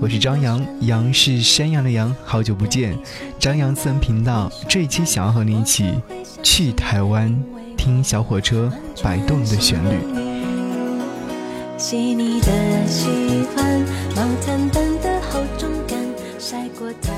我是张扬，杨是山羊的羊，好久不见。张扬私人频道这一期想要和你一起去台湾，听小火车摆动的旋律。细腻的喜欢，毛毯般的厚重感，晒过太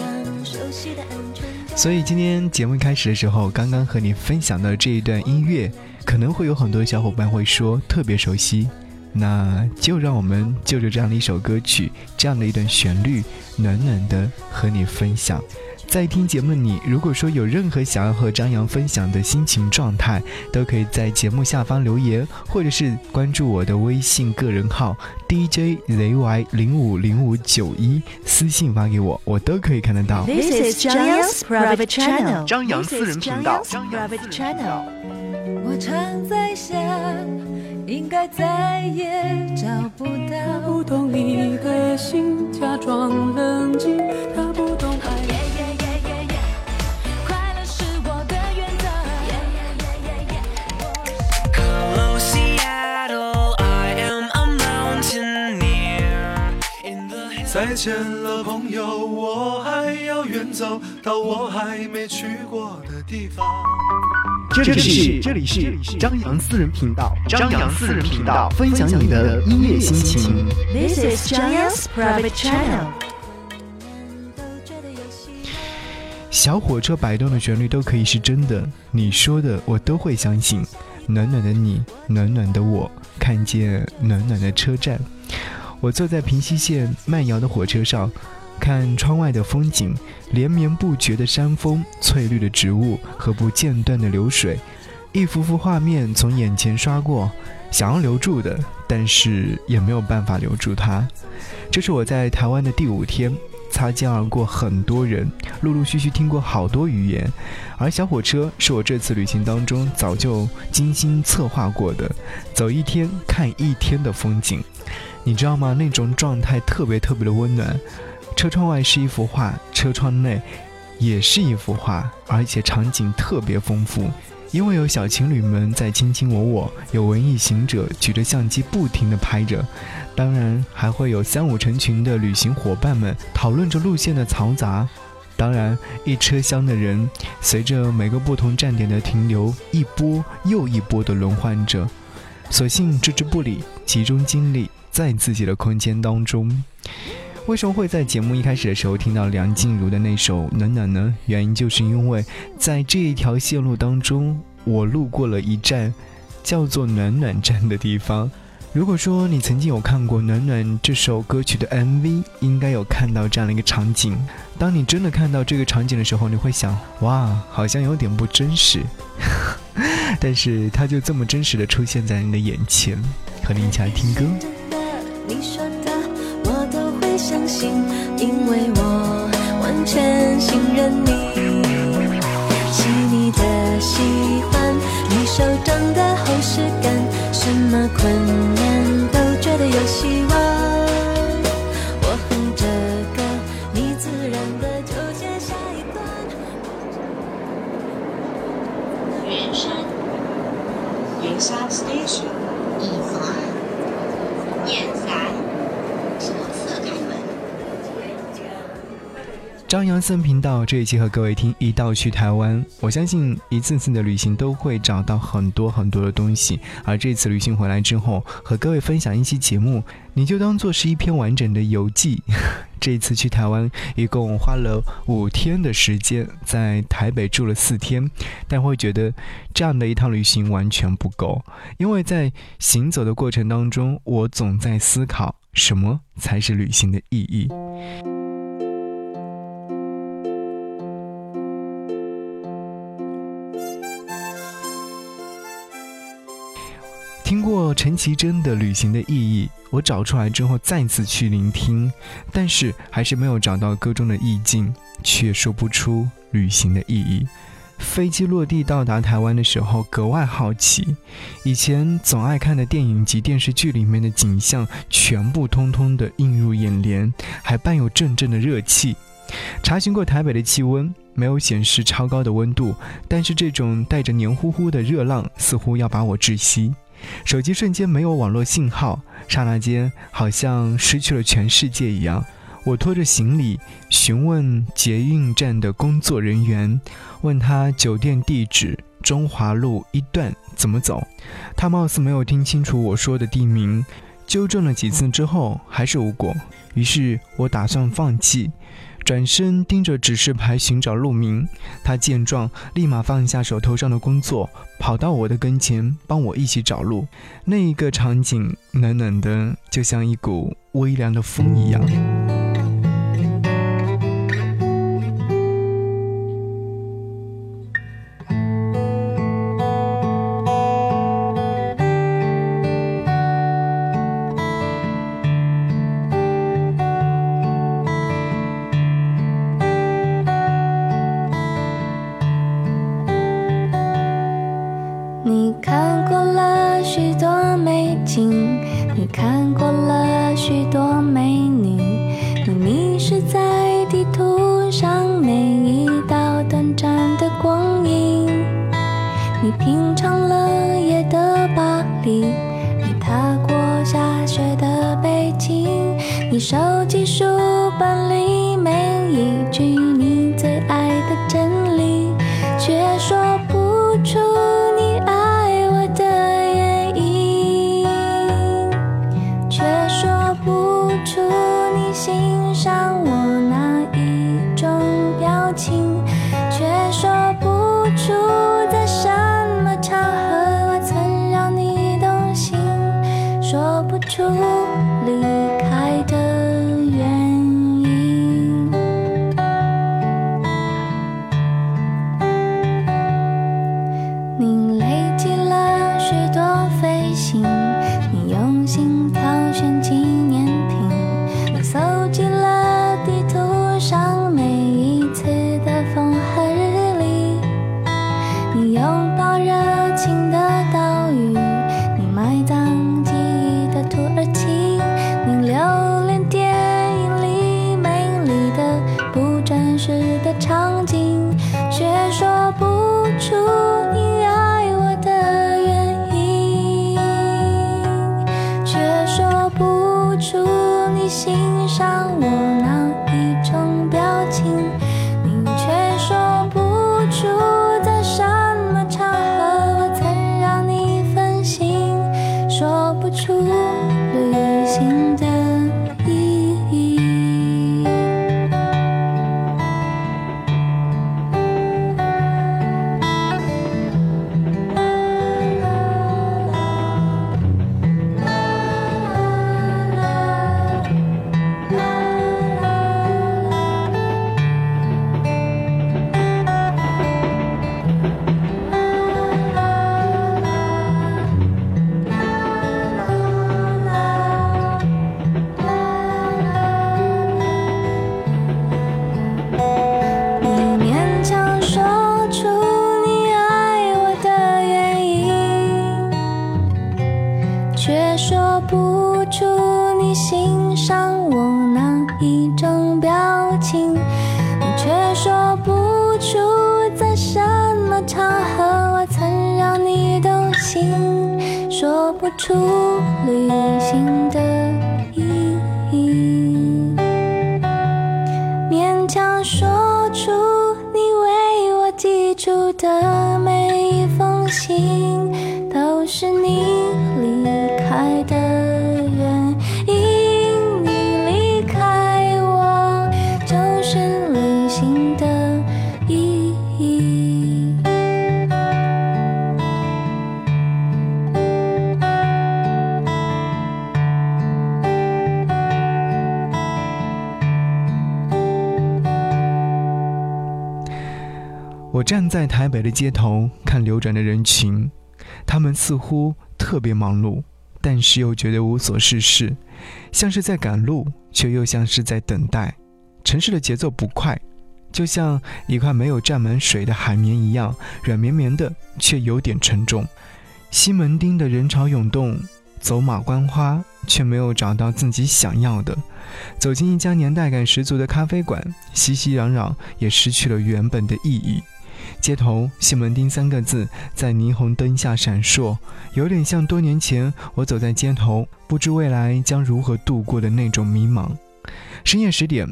阳，熟悉的安全。所以今天节目开始的时候，刚刚和你分享的这一段音乐，可能会有很多小伙伴会说特别熟悉。那就让我们就着这样的一首歌曲，这样的一段旋律，暖暖的和你分享。在听节目的你，如果说有任何想要和张扬分享的心情状态，都可以在节目下方留言，或者是关注我的微信个人号 DJZY 零五零五九一，私信发给我，我都可以看得到。This is 张扬 private channel. 张扬私人频道.我常在想，应该再也找不到。不懂你的心，假装冷静，他不懂爱。快乐是我的原则。再见了，朋友，走到我还没去过的地方。这里是这里是张扬私人频道，张扬私人频道，分享你的音乐心情。This is 张扬 private channel. 小火车摆动的旋律都可以是真的，你说的我都会相信。暖暖的你，暖暖的我，看见暖暖的车站。我坐在平西线慢摇的火车上，看窗外的风景，连绵不绝的山峰、翠绿的植物和不间断的流水，一幅幅画面从眼前刷过，想要留住的，但是也没有办法留住它。这是我在台湾的第五天，擦肩而过很多人，陆陆续续听过好多语言，而小火车是我这次旅行当中早就精心策划过的，走一天看一天的风景，你知道吗？那种状态特别特别的温暖。车窗外是一幅画，车窗内也是一幅画，而且场景特别丰富。因为有小情侣们在卿卿我我，有文艺行者举着相机不停地拍着，当然还会有三五成群的旅行伙伴们讨论着路线的嘈杂。当然，一车厢的人随着每个不同站点的停留，一波又一波的轮换着，索性置之不理，集中精力在自己的空间当中。为什么会在节目一开始的时候听到梁静茹的那首《暖暖》呢？原因就是因为在这一条线路当中，我路过了一站叫做暖暖站的地方。如果说你曾经有看过《暖暖》这首歌曲的 MV，应该有看到这样的一个场景。当你真的看到这个场景的时候，你会想：哇，好像有点不真实。但是它就这么真实的出现在你的眼前，和你一起来听歌。因为我完全信任你。细腻的喜欢，你手掌的厚实感，什么困难都觉得有希望。我哼着歌，你自然的就接下一段。圆山，圆山 station 一番，燕山，左侧开门。张扬森频道这一期和各位听一道去台湾，我相信一次次的旅行都会找到很多很多的东西，而这次旅行回来之后，和各位分享一期节目，你就当做是一篇完整的游记。这一次去台湾，一共花了五天的时间，在台北住了四天，但会觉得这样的一趟旅行完全不够，因为在行走的过程当中，我总在思考什么才是旅行的意义。过陈绮贞的《旅行的意义》，我找出来之后再次去聆听，但是还是没有找到歌中的意境，却说不出旅行的意义。飞机落地到达台湾的时候，格外好奇，以前总爱看的电影及电视剧里面的景象，全部通通的映入眼帘，还伴有阵阵的热气。查询过台北的气温，没有显示超高的温度，但是这种带着黏糊糊的热浪似乎要把我窒息。手机瞬间没有网络信号，刹那间好像失去了全世界一样。我拖着行李询问捷运站的工作人员，问他酒店地址中华路一段怎么走。他貌似没有听清楚我说的地名，纠正了几次之后还是无果。于是我打算放弃，转身盯着指示牌寻找路名。他见状，立马放下手头上的工作，跑到我的跟前，帮我一起找路。那一个场景，暖暖的，就像一股微凉的风一样。长了夜的巴黎，你踏过下雪的北京，你收集书本里每一句你最爱的真理，却说出旅行的意义。勉强说出你为我寄出的每一封信，都是你站在台北的街头，看流转的人群，他们似乎特别忙碌，但是又觉得无所事事，像是在赶路，却又像是在等待。城市的节奏不快，就像一块没有沾满水的海绵一样，软绵绵的，却有点沉重。西门町的人潮涌动，走马观花，却没有找到自己想要的。走进一家年代感十足的咖啡馆，熙熙攘攘也失去了原本的意义。街头西门町三个字在霓虹灯下闪烁，有点像多年前我走在街头，不知未来将如何度过的那种迷茫。深夜十点，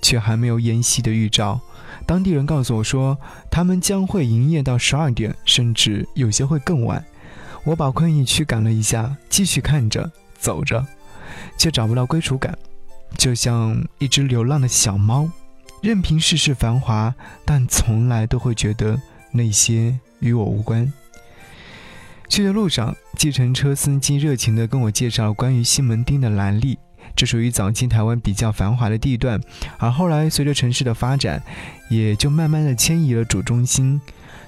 却还没有烟熄的预兆。当地人告诉我说，他们将会营业到十二点，甚至有些会更晚。我把困意驱赶了一下，继续看着走着，却找不到归属感，就像一只流浪的小猫。任凭世事繁华，但从来都会觉得那些与我无关。去的路上，计程车司机热情地跟我介绍关于西门町的来历。这属于早期台湾比较繁华的地段，而后来随着城市的发展，也就慢慢的迁移了主中心，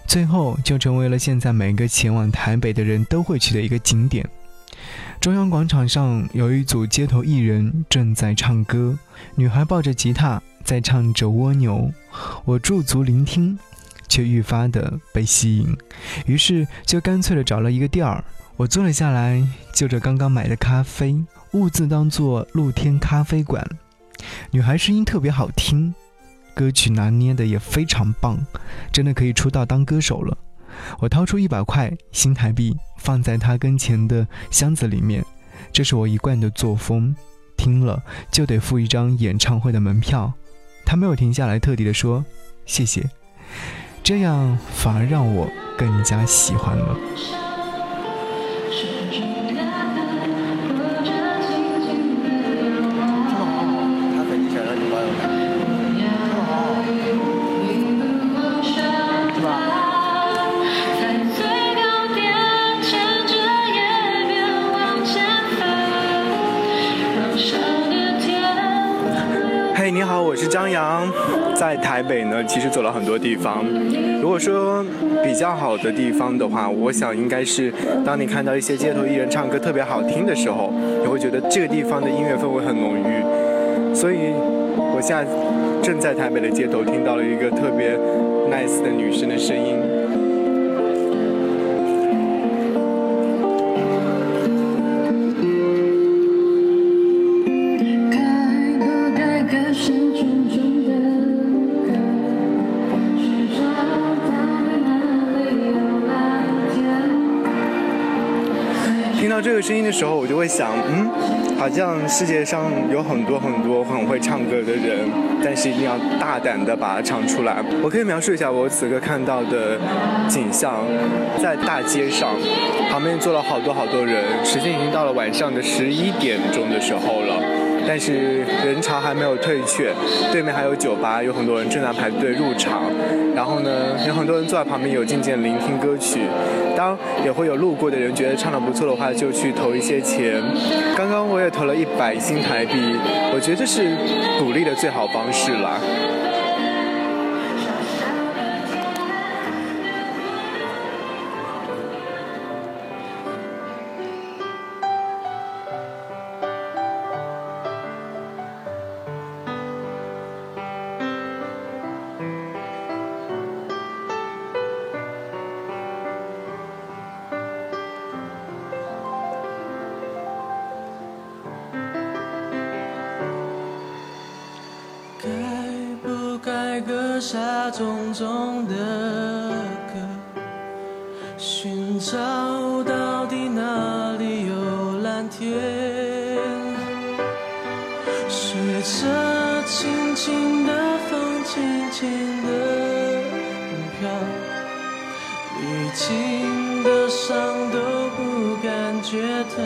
最后就成为了现在每个前往台北的人都会去的一个景点。中央广场上有一组街头艺人正在唱歌，女孩抱着吉他。在唱着蜗牛，我驻足聆听，却愈发的被吸引，于是就干脆的找了一个店儿，我坐了下来，就着刚刚买的咖啡，兀自当做露天咖啡馆。女孩声音特别好听，歌曲拿捏的也非常棒，真的可以出道当歌手了。我掏出一百块新台币放在他跟前的箱子里面，这是我一贯的作风，听了就得付一张演唱会的门票。他没有停下来，特地的说：“谢谢。”这样反而让我更加喜欢了。呢，其实走了很多地方。如果说比较好的地方的话，我想应该是当你看到一些街头艺人唱歌特别好听的时候，你会觉得这个地方的音乐氛围很浓郁。所以，我现在正在台北的街头听到了一个特别会想，嗯，好像世界上有很多很多很会唱歌的人，但是一定要大胆的把它唱出来。我可以描述一下我此刻看到的景象，在大街上，旁边坐了好多好多人，时间已经到了晚上的十一点钟的时候了。但是人潮还没有退却，对面还有酒吧，有很多人正在排队入场。然后呢，有很多人坐在旁边有静静聆听歌曲。当也会有路过的人觉得唱得不错的话，就去投一些钱。刚刚我也投了一百新台币，我觉得这是鼓励的最好方式了。情的伤都不感觉疼。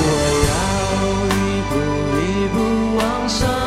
我要一步一步往上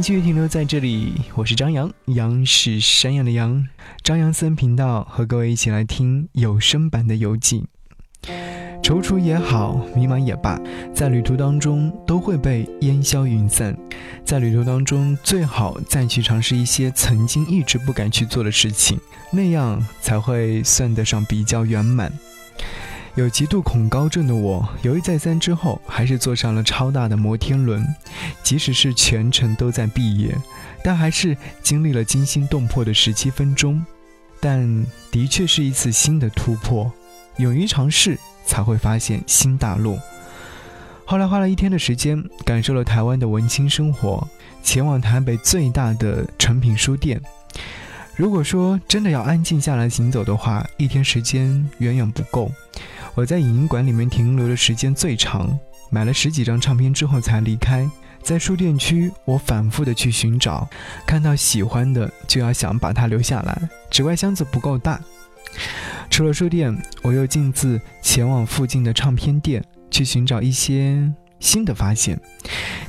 继续停留在这里，我是张扬，杨是山羊的羊，张扬私人频道和各位一起来听有声版的游记。踌躇也好，迷茫也罢，在旅途当中都会被烟消云散。在旅途当中，最好再去尝试一些曾经一直不敢去做的事情，那样才会算得上比较圆满。有极度恐高症的我，犹豫再三之后，还是坐上了超大的摩天轮。即使是全程都在闭眼，但还是经历了惊心动魄的十七分钟。但的确是一次新的突破，勇于尝试，才会发现新大陆。后来花了一天的时间，感受了台湾的文青生活，前往台北最大的诚品书店。如果说真的要安静下来行走的话，一天时间远远不够。我在影音馆里面停留的时间最长，买了十几张唱片之后才离开。在书店区，我反复的去寻找，看到喜欢的就要想把它留下来。只怪箱子不够大。除了书店，我又径自前往附近的唱片店，去寻找一些新的发现。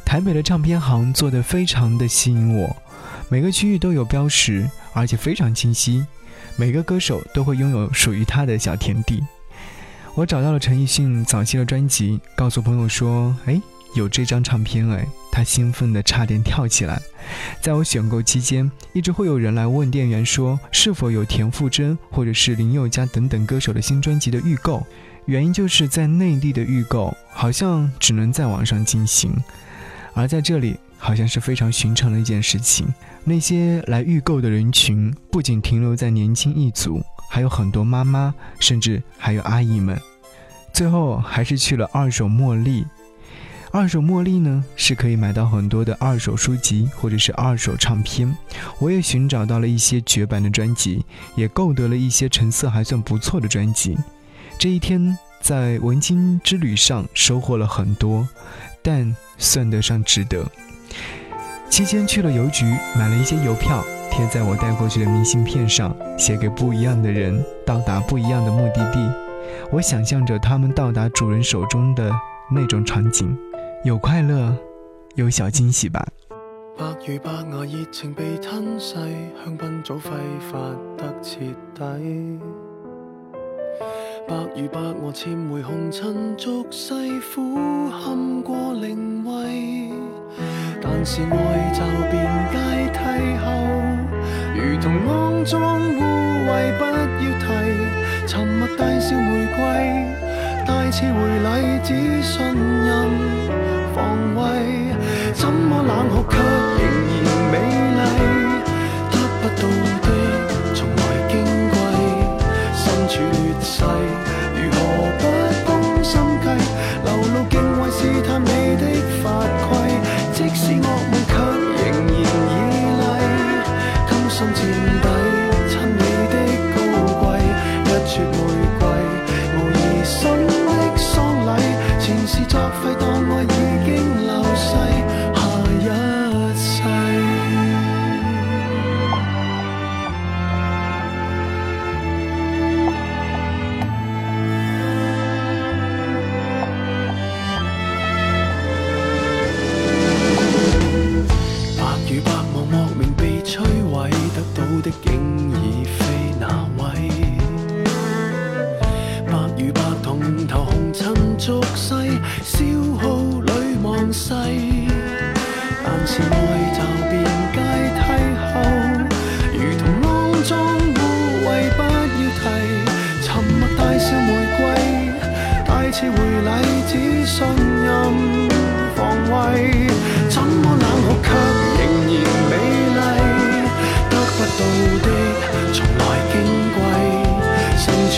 台北的唱片行做得非常的吸引我，每个区域都有标识，而且非常清晰。每个歌手都会拥有属于他的小天地。我找到了陈奕迅早期的专辑，告诉朋友说：“哎，有这张唱片哎！”他兴奋的差点跳起来。在我选购期间，一直会有人来问店员说是否有田馥甄或者是林宥嘉等等歌手的新专辑的预购，原因就是在内地的预购好像只能在网上进行，而在这里好像是非常寻常的一件事情。那些来预购的人群不仅停留在年轻一族。还有很多妈妈，甚至还有阿姨们，最后还是去了二手茉莉。二手茉莉呢，是可以买到很多的二手书籍或者是二手唱片。我也寻找到了一些绝版的专辑，也购得了一些成色还算不错的专辑。这一天在文青之旅上收获了很多，但算得上值得。期间去了邮局，买了一些邮票。贴在我带过去的明信片上，写给不一样的人，到达不一样的目的地。我想象着他们到达主人手中的那種場景，有快樂，有小驚喜吧。白如白牙熱情被吞噬，香檳早揮發得徹底。白如白鵝潛回紅塵俗世，苦堪過靈位。但是愛就變階梯後，如同肮脏污秽不要提。沉默大笑玫瑰，大次回禮只信任防衛。怎麼冷酷卻仍然美麗？得不到的敬畏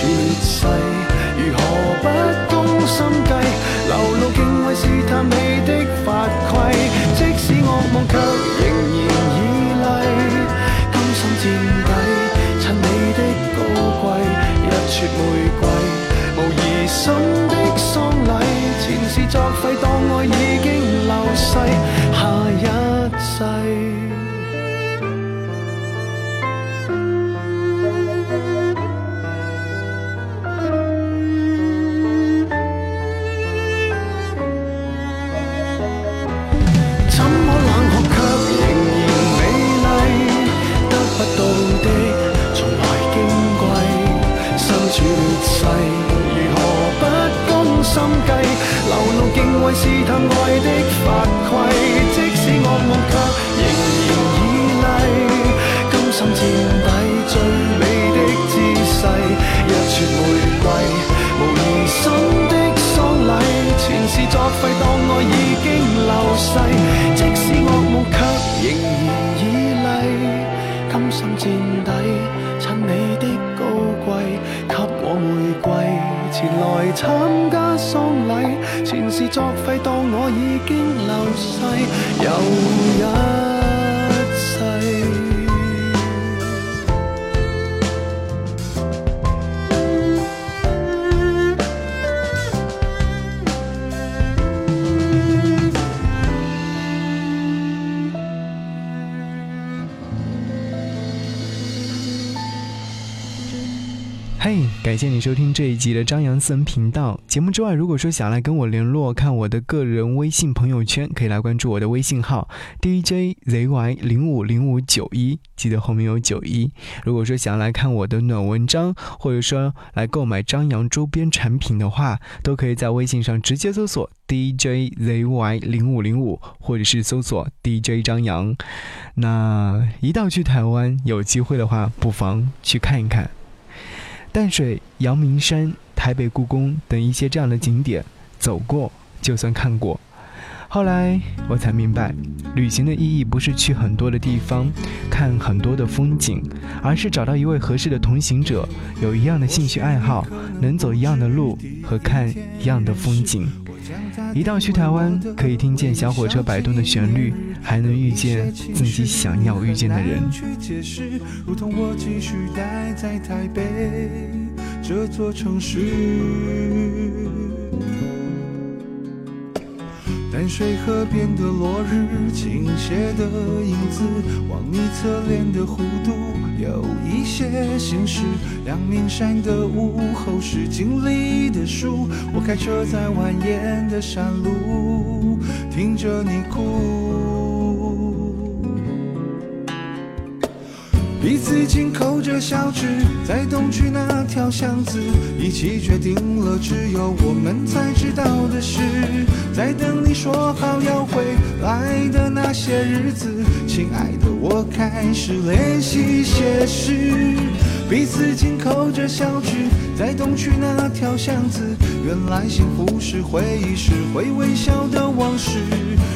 身處劣勢，如何不攻心計？流露敬畏試探你的法規，即使惡夢卻仍然绮丽，甘心墊底，襯你的高貴，一撮玫瑰，无疑心的喪禮，前事作廢，當愛已經流逝，下一世。心计？流露敬畏试探爱的法规，即使恶梦，却仍然以麗，甘心垫底最美的姿势，一撮玫瑰，无疑心的丧礼，前事作废，当爱已经流逝，即使恶梦，却仍来参加丧礼，前事作废，当我已经流逝。有人。感谢你收听这一集的张扬私人频道。节目之外，如果说想来跟我联络，看我的个人微信朋友圈，可以来关注我的微信号 DJZY 零五零五九一，记得后面有九一。如果说想要来看我的暖文章，或者说来购买张扬周边产品的话，都可以在微信上直接搜索 DJZY 零五零五，或者是搜索 DJ 张扬。那一到去台湾，有机会的话，不妨去看一看。淡水、阳明山、台北故宫等一些这样的景点，走过就算看过。后来我才明白，旅行的意义不是去很多的地方，看很多的风景，而是找到一位合适的同行者，有一样的兴趣爱好，能走一样的路和看一样的风景。一到去台湾，可以听见小火车摆动的旋律，还能遇见自己想要遇见的人。这座城市。天水河边的落日，倾斜的影子，望你侧脸的弧度，有一些心事。阳明山的午后是经历的树，我开车在蜿蜒的山路，听着你哭。彼此紧扣着小指，在东区那条巷子，一起决定了只有我们才知道的事。在等你说好要回来的那些日子，亲爱的，我开始练习写诗。彼此紧扣着小指，在东区那条巷子，原来幸福是回忆，是会微笑的往事。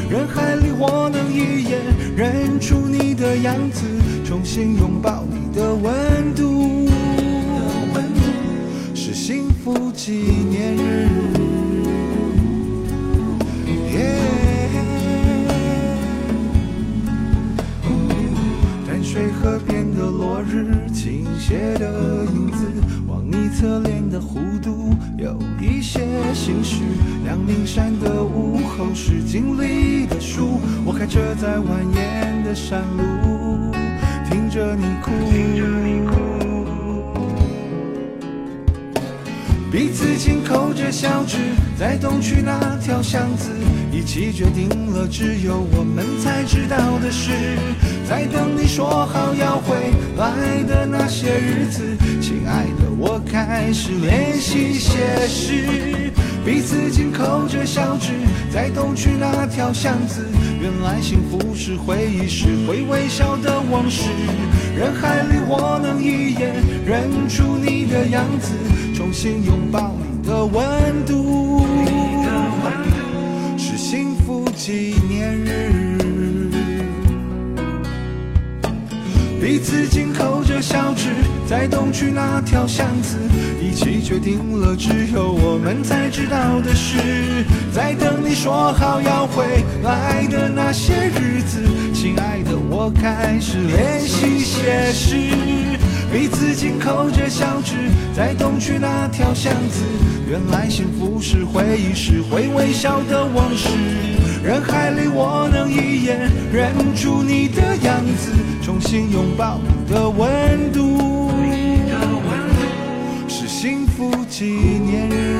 人海里，我能一眼认出你的样子，重新拥抱你的温度，是幸福纪念日。淡水河边的落日，倾斜的影子，望你侧脸的弧度，有一些心事。阳明山的午后是经历的树，我开车在蜿蜒的山路，着你哭。彼此紧扣着小指，在东区那条巷子，一起决定了只有我们才知道的事。在等你说好要回来的那些日子，亲爱的，我开始练习写诗。彼此紧扣着小指，在东区那条巷子，原来幸福是回忆，是会微笑的往事。人海里，我能一眼认出你的样子，重新拥抱你的温度，是幸福纪念日。彼此紧扣着小指，在东区那条巷子，一起决定了只有我们才知道的事。在等你说好要回来的那些日子，亲爱的，我开始练习写诗。彼此紧扣着小指，在东区那条巷子。原来幸福是回忆，是会微笑的往事。人海里我能一眼认出你的样子，重新拥抱你的温度，是幸福纪念日。